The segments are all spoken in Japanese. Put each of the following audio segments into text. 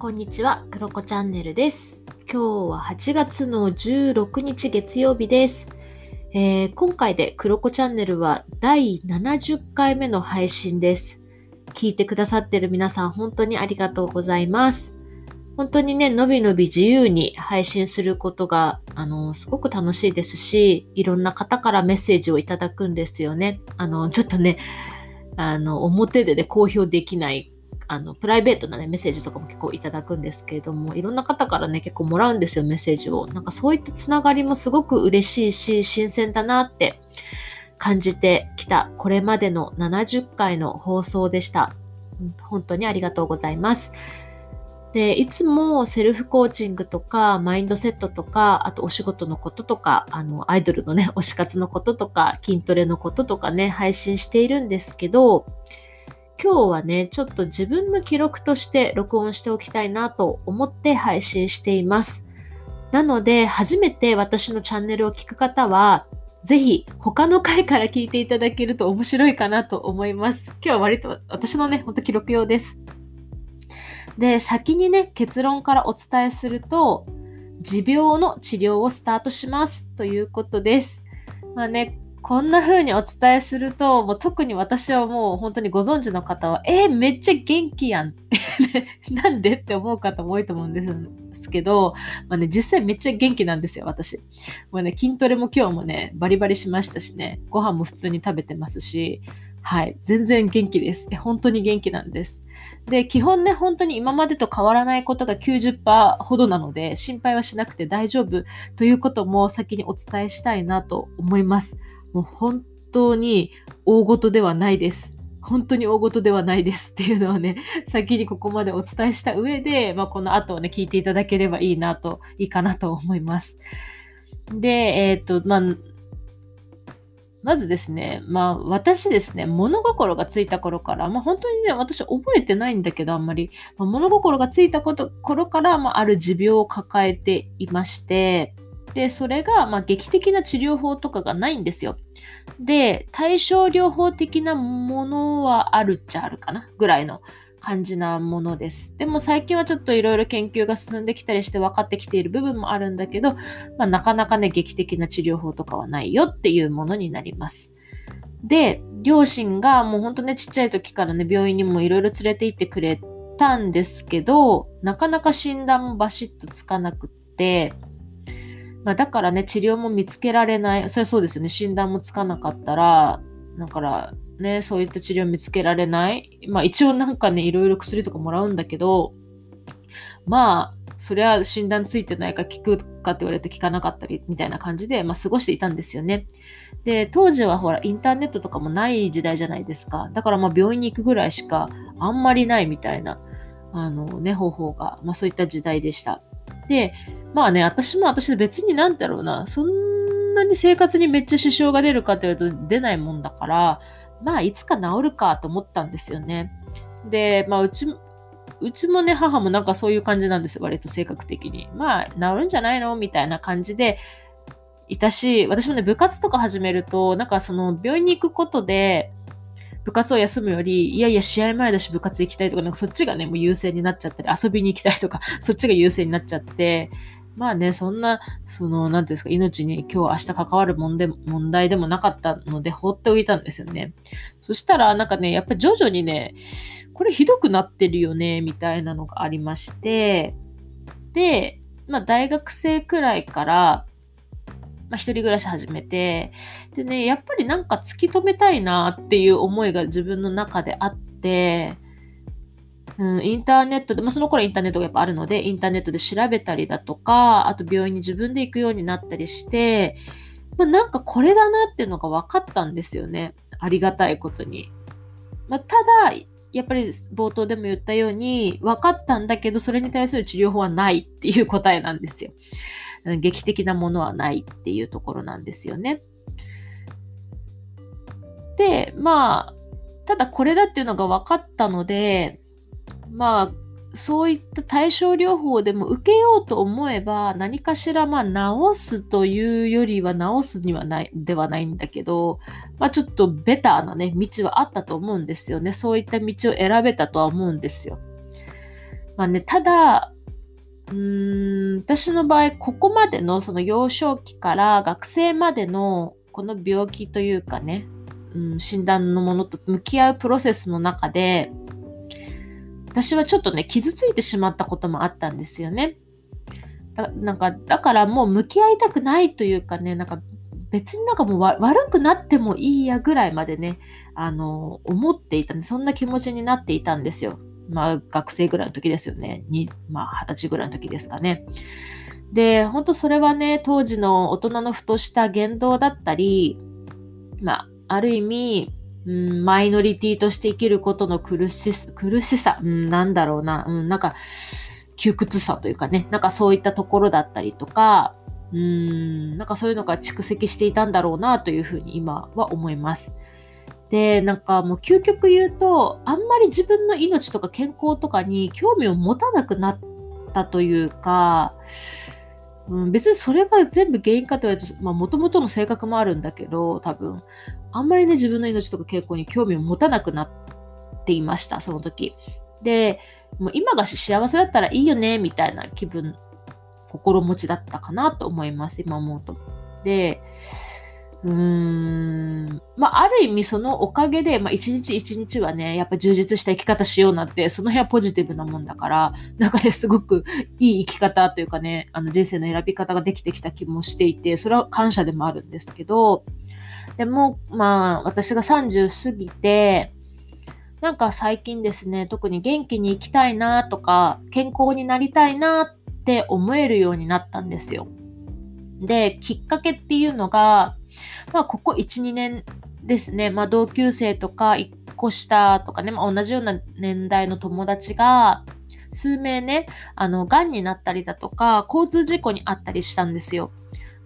こんにちは、クロコチャンネルです。今日は8月の16日月曜日です。えー、今回でクロコチャンネルは第70回目の配信です。聞いてくださってる皆さん本当にありがとうございます。本当にね、のびのび自由に配信することが、あの、すごく楽しいですし、いろんな方からメッセージをいただくんですよね。あの、ちょっとね、あの、表でね、公表できないあの、プライベートなね、メッセージとかも結構いただくんですけれども、いろんな方からね、結構もらうんですよ、メッセージを。なんかそういったつながりもすごく嬉しいし、新鮮だなって感じてきた、これまでの70回の放送でした。本当にありがとうございます。で、いつもセルフコーチングとか、マインドセットとか、あとお仕事のこととか、あの、アイドルのね、推し活のこととか、筋トレのこととかね、配信しているんですけど、今日はね、ちょっと自分の記録として録音しておきたいなと思って配信しています。なので、初めて私のチャンネルを聞く方は、ぜひ他の回から聞いていただけると面白いかなと思います。今日は割と私のね、ほんと記録用です。で、先にね、結論からお伝えすると、持病の治療をスタートしますということです。まあね、こんな風にお伝えすると、もう特に私はもう本当にご存知の方は、えー、めっちゃ元気やんって なんでって思う方も多いと思うんですけど、まあね、実際めっちゃ元気なんですよ、私。もうね、筋トレも今日もね、バリバリしましたしね、ご飯も普通に食べてますし、はい、全然元気です。本当に元気なんです。で、基本ね、本当に今までと変わらないことが90%ほどなので、心配はしなくて大丈夫ということも先にお伝えしたいなと思います。もう本当に大事ではないです。本当に大事ではないですっていうのはね、先にここまでお伝えした上で、まあ、この後をね、聞いていただければいいなと、いいかなと思います。で、えっ、と、まあ、まずですね、まあ私ですね、物心がついた頃から、まあ本当にね、私覚えてないんだけど、あんまり、まあ、物心がついたこと頃から、まあ、ある持病を抱えていまして、で、それが、まあ、劇的な治療法とかがないんですよ。で、対症療法的なものはあるっちゃあるかなぐらいの感じなものです。でも最近はちょっといろいろ研究が進んできたりして分かってきている部分もあるんだけど、まあ、なかなかね、劇的な治療法とかはないよっていうものになります。で、両親がもうほんとね、ちっちゃい時からね、病院にもいろいろ連れて行ってくれたんですけど、なかなか診断もバシッとつかなくって、まあ、だからね、治療も見つけられない。それはそうですよね。診断もつかなかったら、だからね、そういった治療見つけられない。まあ一応なんかね、いろいろ薬とかもらうんだけど、まあ、それは診断ついてないか聞くかって言われて聞かなかったりみたいな感じで、まあ、過ごしていたんですよね。で、当時はほら、インターネットとかもない時代じゃないですか。だからまあ病院に行くぐらいしかあんまりないみたいな、あのね、方法が、まあそういった時代でした。で、まあね、私も私で別になんだろうな、そんなに生活にめっちゃ支障が出るかって言われると出ないもんだから、まあいつか治るかと思ったんですよね。で、まあうち、うちもね、母もなんかそういう感じなんですよ、割と性格的に。まあ治るんじゃないのみたいな感じでいたし、私もね、部活とか始めると、なんかその病院に行くことで、部活を休むより、いやいや、試合前だし部活行きたいとか、なんかそっちがね、もう優先になっちゃったり、遊びに行きたいとか、そっちが優先になっちゃって、まあね、そんな、その、なんていうんですか、命に今日明日関わる問題問題でもなかったので放っておいたんですよね。そしたら、なんかね、やっぱ徐々にね、これひどくなってるよね、みたいなのがありまして、で、まあ大学生くらいから、まあ、一人暮らし始めて、でね、やっぱりなんか突き止めたいなっていう思いが自分の中であって、うん、インターネットで、まあ、その頃インターネットがやっぱあるので、インターネットで調べたりだとか、あと病院に自分で行くようになったりして、まあ、なんかこれだなっていうのが分かったんですよね。ありがたいことに。まあ、ただ、やっぱり冒頭でも言ったように、分かったんだけど、それに対する治療法はないっていう答えなんですよ。劇的なものはないっていうところなんですよね。で、まあ、ただこれだっていうのが分かったので、まあ、そういった対症療法でも受けようと思えば何かしらまあ治すというよりは治すにはないではないんだけど、まあ、ちょっとベターなね道はあったと思うんですよね。そういった道を選べたとは思うんですよ。まあね、ただ、うーん私の場合、ここまでのその幼少期から学生までのこの病気というかね、うん、診断のものと向き合うプロセスの中で、私はちょっとね、傷ついてしまったこともあったんですよね。だなんか、だからもう向き合いたくないというかね、なんか別になんかもう悪くなってもいいやぐらいまでね、あの、思っていたんで、そんな気持ちになっていたんですよ。まあ、学生ぐらいの時ですよね。にまあ、二十歳ぐらいの時ですかね。で、本当それはね、当時の大人のふとした言動だったり、まあ、ある意味、うん、マイノリティとして生きることの苦し苦しさ、うん、なんだろうな、うん、なんか、窮屈さというかね、なんかそういったところだったりとか、うん、なんかそういうのが蓄積していたんだろうなというふうに今は思います。で、なんかもう究極言うと、あんまり自分の命とか健康とかに興味を持たなくなったというか、うん、別にそれが全部原因かと言われると、まあ、もともとの性格もあるんだけど、多分、あんまりね、自分の命とか健康に興味を持たなくなっていました、その時。で、もう今が幸せだったらいいよね、みたいな気分、心持ちだったかなと思います、今思うと。で、うーん、まあ、ある意味そのおかげで、まあ、一日一日はね、やっぱ充実した生き方しようなって、その辺はポジティブなもんだから、なんかね、すごくいい生き方というかね、あの人生の選び方ができてきた気もしていて、それは感謝でもあるんですけど、でも、まあ、私が30過ぎて、なんか最近ですね、特に元気に生きたいなとか、健康になりたいなって思えるようになったんですよ。で、きっかけっていうのが、まあ、ここ1、2年ですね、まあ、同級生とか1個下とかね、まあ、同じような年代の友達が、数名ね、あの、癌になったりだとか、交通事故にあったりしたんですよ。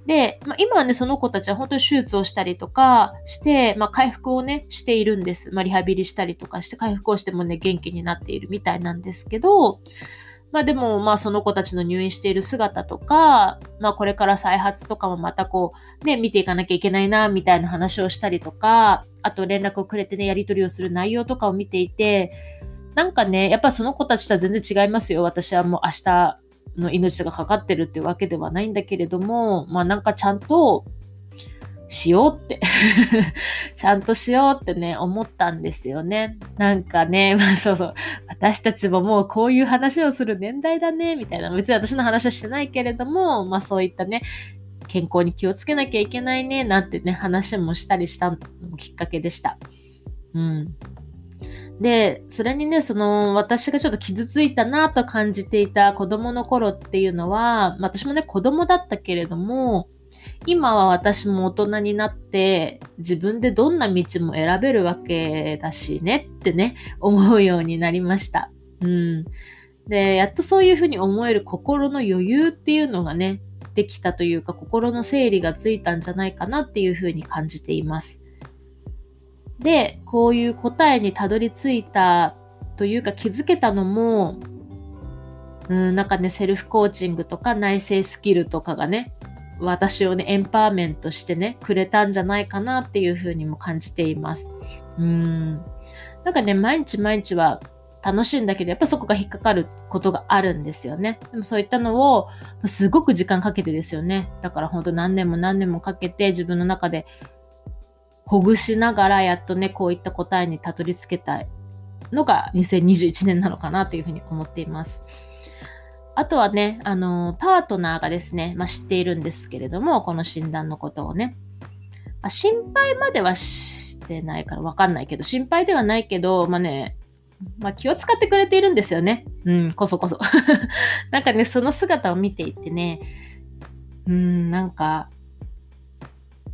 で、まあ、今はね、その子たちは本当に手術をしたりとかして、まあ、回復をね、しているんです。まあ、リハビリしたりとかして、回復をしてもね、元気になっているみたいなんですけど、まあでも、まあその子たちの入院している姿とか、まあこれから再発とかもまたこう、ね、見ていかなきゃいけないな、みたいな話をしたりとか、あと連絡をくれてね、やり取りをする内容とかを見ていて、なんかね、やっぱその子たちとは全然違いますよ。私はもう明日の命がかかってるってわけではないんだけれども、まあなんかちゃんとしようって ちゃんとしようってね、思ったんですよね。なんかね、ま あそうそう、私たちももうこういう話をする年代だね、みたいな。別に私の話はしてないけれども、まあそういったね、健康に気をつけなきゃいけないね、なんてね、話もしたりしたきっかけでした。うん。で、それにね、その、私がちょっと傷ついたなと感じていた子供の頃っていうのは、私もね、子供だったけれども、今は私も大人になって自分でどんな道も選べるわけだしねってね、思うようになりました。うん。で、やっとそういうふうに思える心の余裕っていうのがね、できたというか心の整理がついたんじゃないかなっていうふうに感じています。で、こういう答えにたどり着いたというか気づけたのも、うん、なんかね、セルフコーチングとか内省スキルとかがね、私をね、エンパワーメントしてね、くれたんじゃないかなっていうふうにも感じています。うん。なんかね、毎日毎日は楽しいんだけど、やっぱそこが引っかかることがあるんですよね。でもそういったのを、すごく時間かけてですよね。だから本当何年も何年もかけて自分の中でほぐしながら、やっとね、こういった答えにたどり着けたのが2021年なのかなというふうに思っています。あとはね、あの、パートナーがですね、まあ、知っているんですけれども、この診断のことをね。まあ、心配まではしてないからわかんないけど、心配ではないけど、まあね、まあ、気を使ってくれているんですよね。うん、こそこそ。なんかね、その姿を見ていてね、うん、なんか、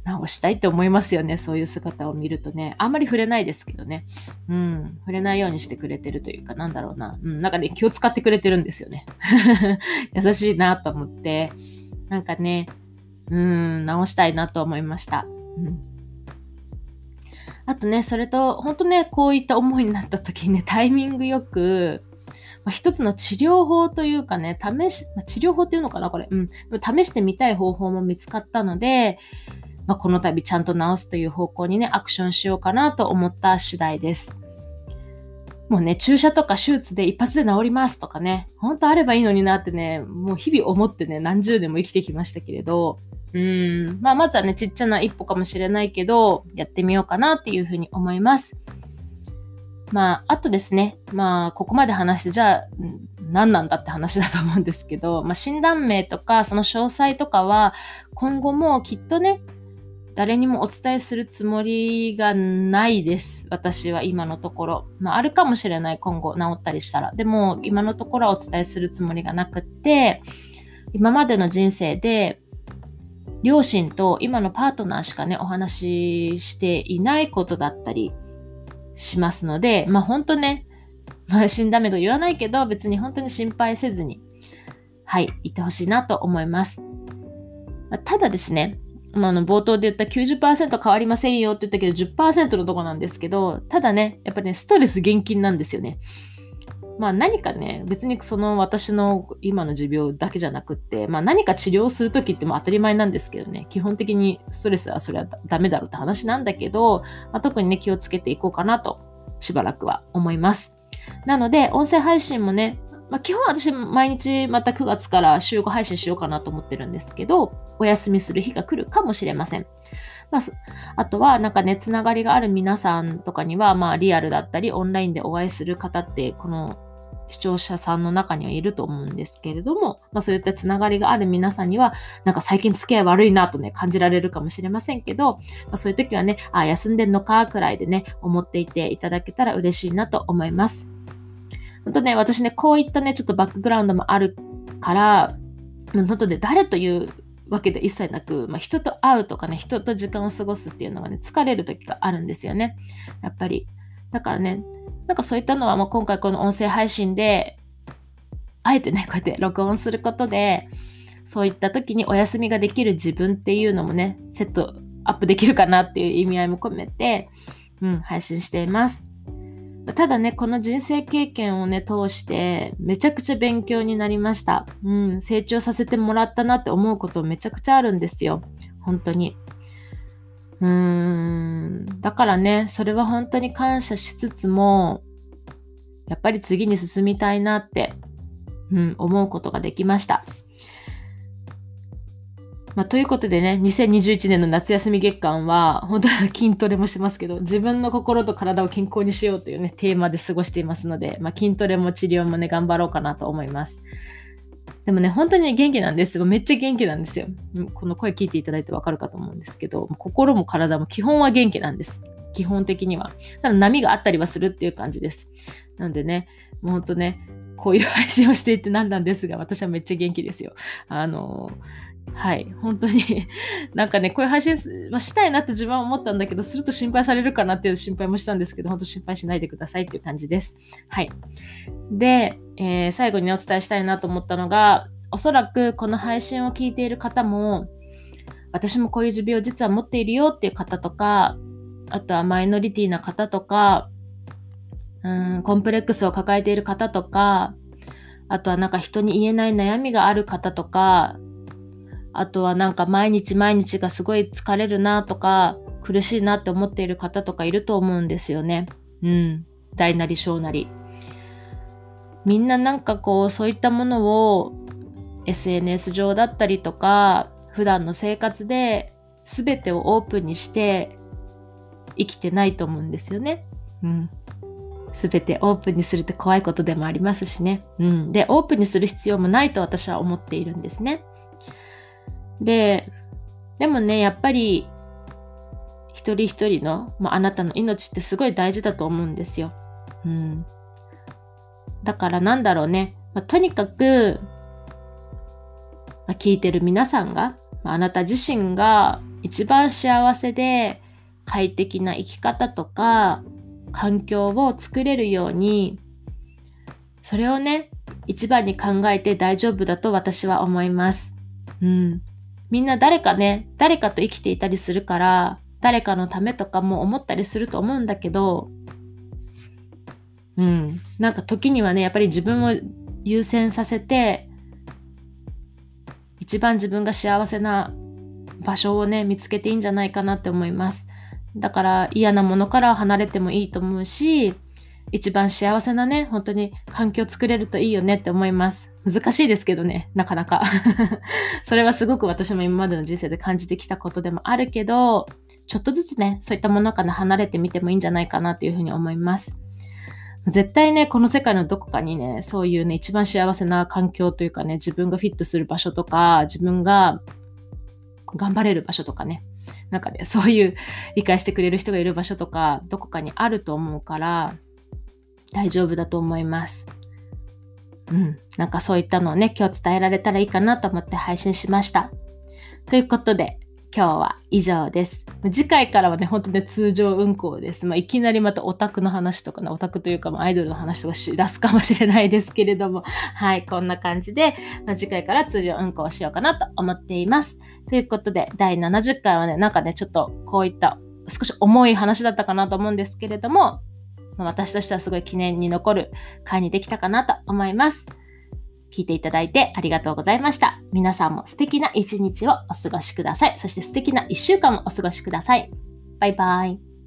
直したいって思いますよね。そういう姿を見るとね。あんまり触れないですけどね。うん。触れないようにしてくれてるというか、なんだろうな。うん。なんかね、気を使ってくれてるんですよね。優しいなと思って。なんかね、うん、直したいなと思いました。うん。あとね、それと、本当ね、こういった思いになった時にね、タイミングよく、まあ、一つの治療法というかね、試し、まあ、治療法っていうのかな、これ。うん。試してみたい方法も見つかったので、まあ、この度ちゃんと直すという方向にね、アクションしようかなと思った次第です。もうね、注射とか手術で一発で治りますとかね、ほんとあればいいのになってね、もう日々思ってね、何十年も生きてきましたけれど、うん、まあまずはね、ちっちゃな一歩かもしれないけど、やってみようかなっていうふうに思います。まあ、あとですね、まあ、ここまで話して、じゃあ、何なんだって話だと思うんですけど、まあ、診断名とか、その詳細とかは、今後もきっとね、誰にもお伝えするつもりがないです。私は今のところ。まあ、あるかもしれない、今後治ったりしたら。でも、今のところはお伝えするつもりがなくって、今までの人生で、両親と今のパートナーしかね、お話ししていないことだったりしますので、まあ本当ね、まあ死んだめと言わないけど、別に本当に心配せずに、はい、いてほしいなと思います。ま、ただですね、まあ、の冒頭で言った90%変わりませんよって言ったけど10%のとこなんですけど、ただね、やっぱりね、ストレス厳禁なんですよね。まあ何かね、別にその私の今の持病だけじゃなくって、まあ何か治療するときっても当たり前なんですけどね、基本的にストレスはそれはダメだろうって話なんだけど、まあ、特にね、気をつけていこうかなと、しばらくは思います。なので、音声配信もね、まあ、基本私毎日また9月から週5配信しようかなと思ってるんですけど、お休みする日が来るかもしれません。まあ、あとは、なんかね、つながりがある皆さんとかには、まあ、リアルだったり、オンラインでお会いする方って、この視聴者さんの中にはいると思うんですけれども、まあ、そういったつながりがある皆さんには、なんか最近付き合い悪いなとね、感じられるかもしれませんけど、まあ、そういう時はね、あ、休んでんのか、くらいでね、思っていていただけたら嬉しいなと思います。本当ね、私ね、こういったね、ちょっとバックグラウンドもあるから、本当で誰というわけで一切なく、まあ、人と会うとかね、人と時間を過ごすっていうのがね、疲れる時があるんですよね。やっぱり。だからね、なんかそういったのはもう今回この音声配信で、あえてね、こうやって録音することで、そういった時にお休みができる自分っていうのもね、セットアップできるかなっていう意味合いも込めて、うん、配信しています。ただね、この人生経験をね、通して、めちゃくちゃ勉強になりました。うん、成長させてもらったなって思うことめちゃくちゃあるんですよ。本当に。うーん、だからね、それは本当に感謝しつつも、やっぱり次に進みたいなって、うん、思うことができました。まあ、ということでね、2021年の夏休み月間は、本当は筋トレもしてますけど、自分の心と体を健康にしようというね、テーマで過ごしていますので、まあ、筋トレも治療もね、頑張ろうかなと思います。でもね、本当に元気なんです。めっちゃ元気なんですよ。この声聞いていただいてわかるかと思うんですけど、心も体も基本は元気なんです。基本的には。ただ波があったりはするっていう感じです。なんでね、もうほんとね、こういう配信をしていて何なんですが、私はめっちゃ元気ですよ。あのはい、本当に なんかね、こういう配信、まあ、したいなって自分は思ったんだけど、すると心配されるかなっていう心配もしたんですけど、本当心配しないでくださいっていう感じです。はい。で、えー、最後にお伝えしたいなと思ったのが、おそらくこの配信を聞いている方も、私もこういう持病を実は持っているよっていう方とか、あとはマイノリティな方とか、うんコンプレックスを抱えている方とか、あとはなんか人に言えない悩みがある方とか、あとはなんか毎日毎日がすごい疲れるなとか、苦しいなって思っている方とかいると思うんですよね。うん。大なり小なり。みんななんかこうそういったものを SNS 上だったりとか普段の生活で全てをオープンにして生きてないと思うんですよね。うん。全てオープンにするって怖いことでもありますしね。うん。で、オープンにする必要もないと私は思っているんですね。で、でもね、やっぱり一人一人の、まあ、あなたの命ってすごい大事だと思うんですよ。うん。だからなんだろうね。まあ、とにかく、まあ、聞いてる皆さんが、まあ、あなた自身が一番幸せで快適な生き方とか環境を作れるようにそれをね一番に考えて大丈夫だと私は思います。うん。みんな誰かね誰かと生きていたりするから誰かのためとかも思ったりすると思うんだけどうん。なんか時にはね、やっぱり自分を優先させて、一番自分が幸せな場所をね、見つけていいんじゃないかなって思います。だから嫌なものから離れてもいいと思うし、一番幸せなね、本当に環境を作れるといいよねって思います。難しいですけどね、なかなか。それはすごく私も今までの人生で感じてきたことでもあるけど、ちょっとずつね、そういったものから離れてみてもいいんじゃないかなというふうに思います。絶対ね、この世界のどこかにね、そういうね、一番幸せな環境というかね、自分がフィットする場所とか、自分が頑張れる場所とかね、なんかね、そういう理解してくれる人がいる場所とか、どこかにあると思うから、大丈夫だと思います。うん。なんかそういったのをね、今日伝えられたらいいかなと思って配信しました。ということで、今日は以上です。次回からはね、ほんとね、通常運行です。まあ、いきなりまたオタクの話とかね、オタクというか、まあ、アイドルの話とかし出すかもしれないですけれども、はい、こんな感じで、まあ、次回から通常運行しようかなと思っています。ということで、第70回はね、なんかね、ちょっとこういった少し重い話だったかなと思うんですけれども、まあ、私としてはすごい記念に残る会にできたかなと思います。聞いていただいてありがとうございました。皆さんも素敵な一日をお過ごしください。そして素敵な一週間もお過ごしください。バイバイ。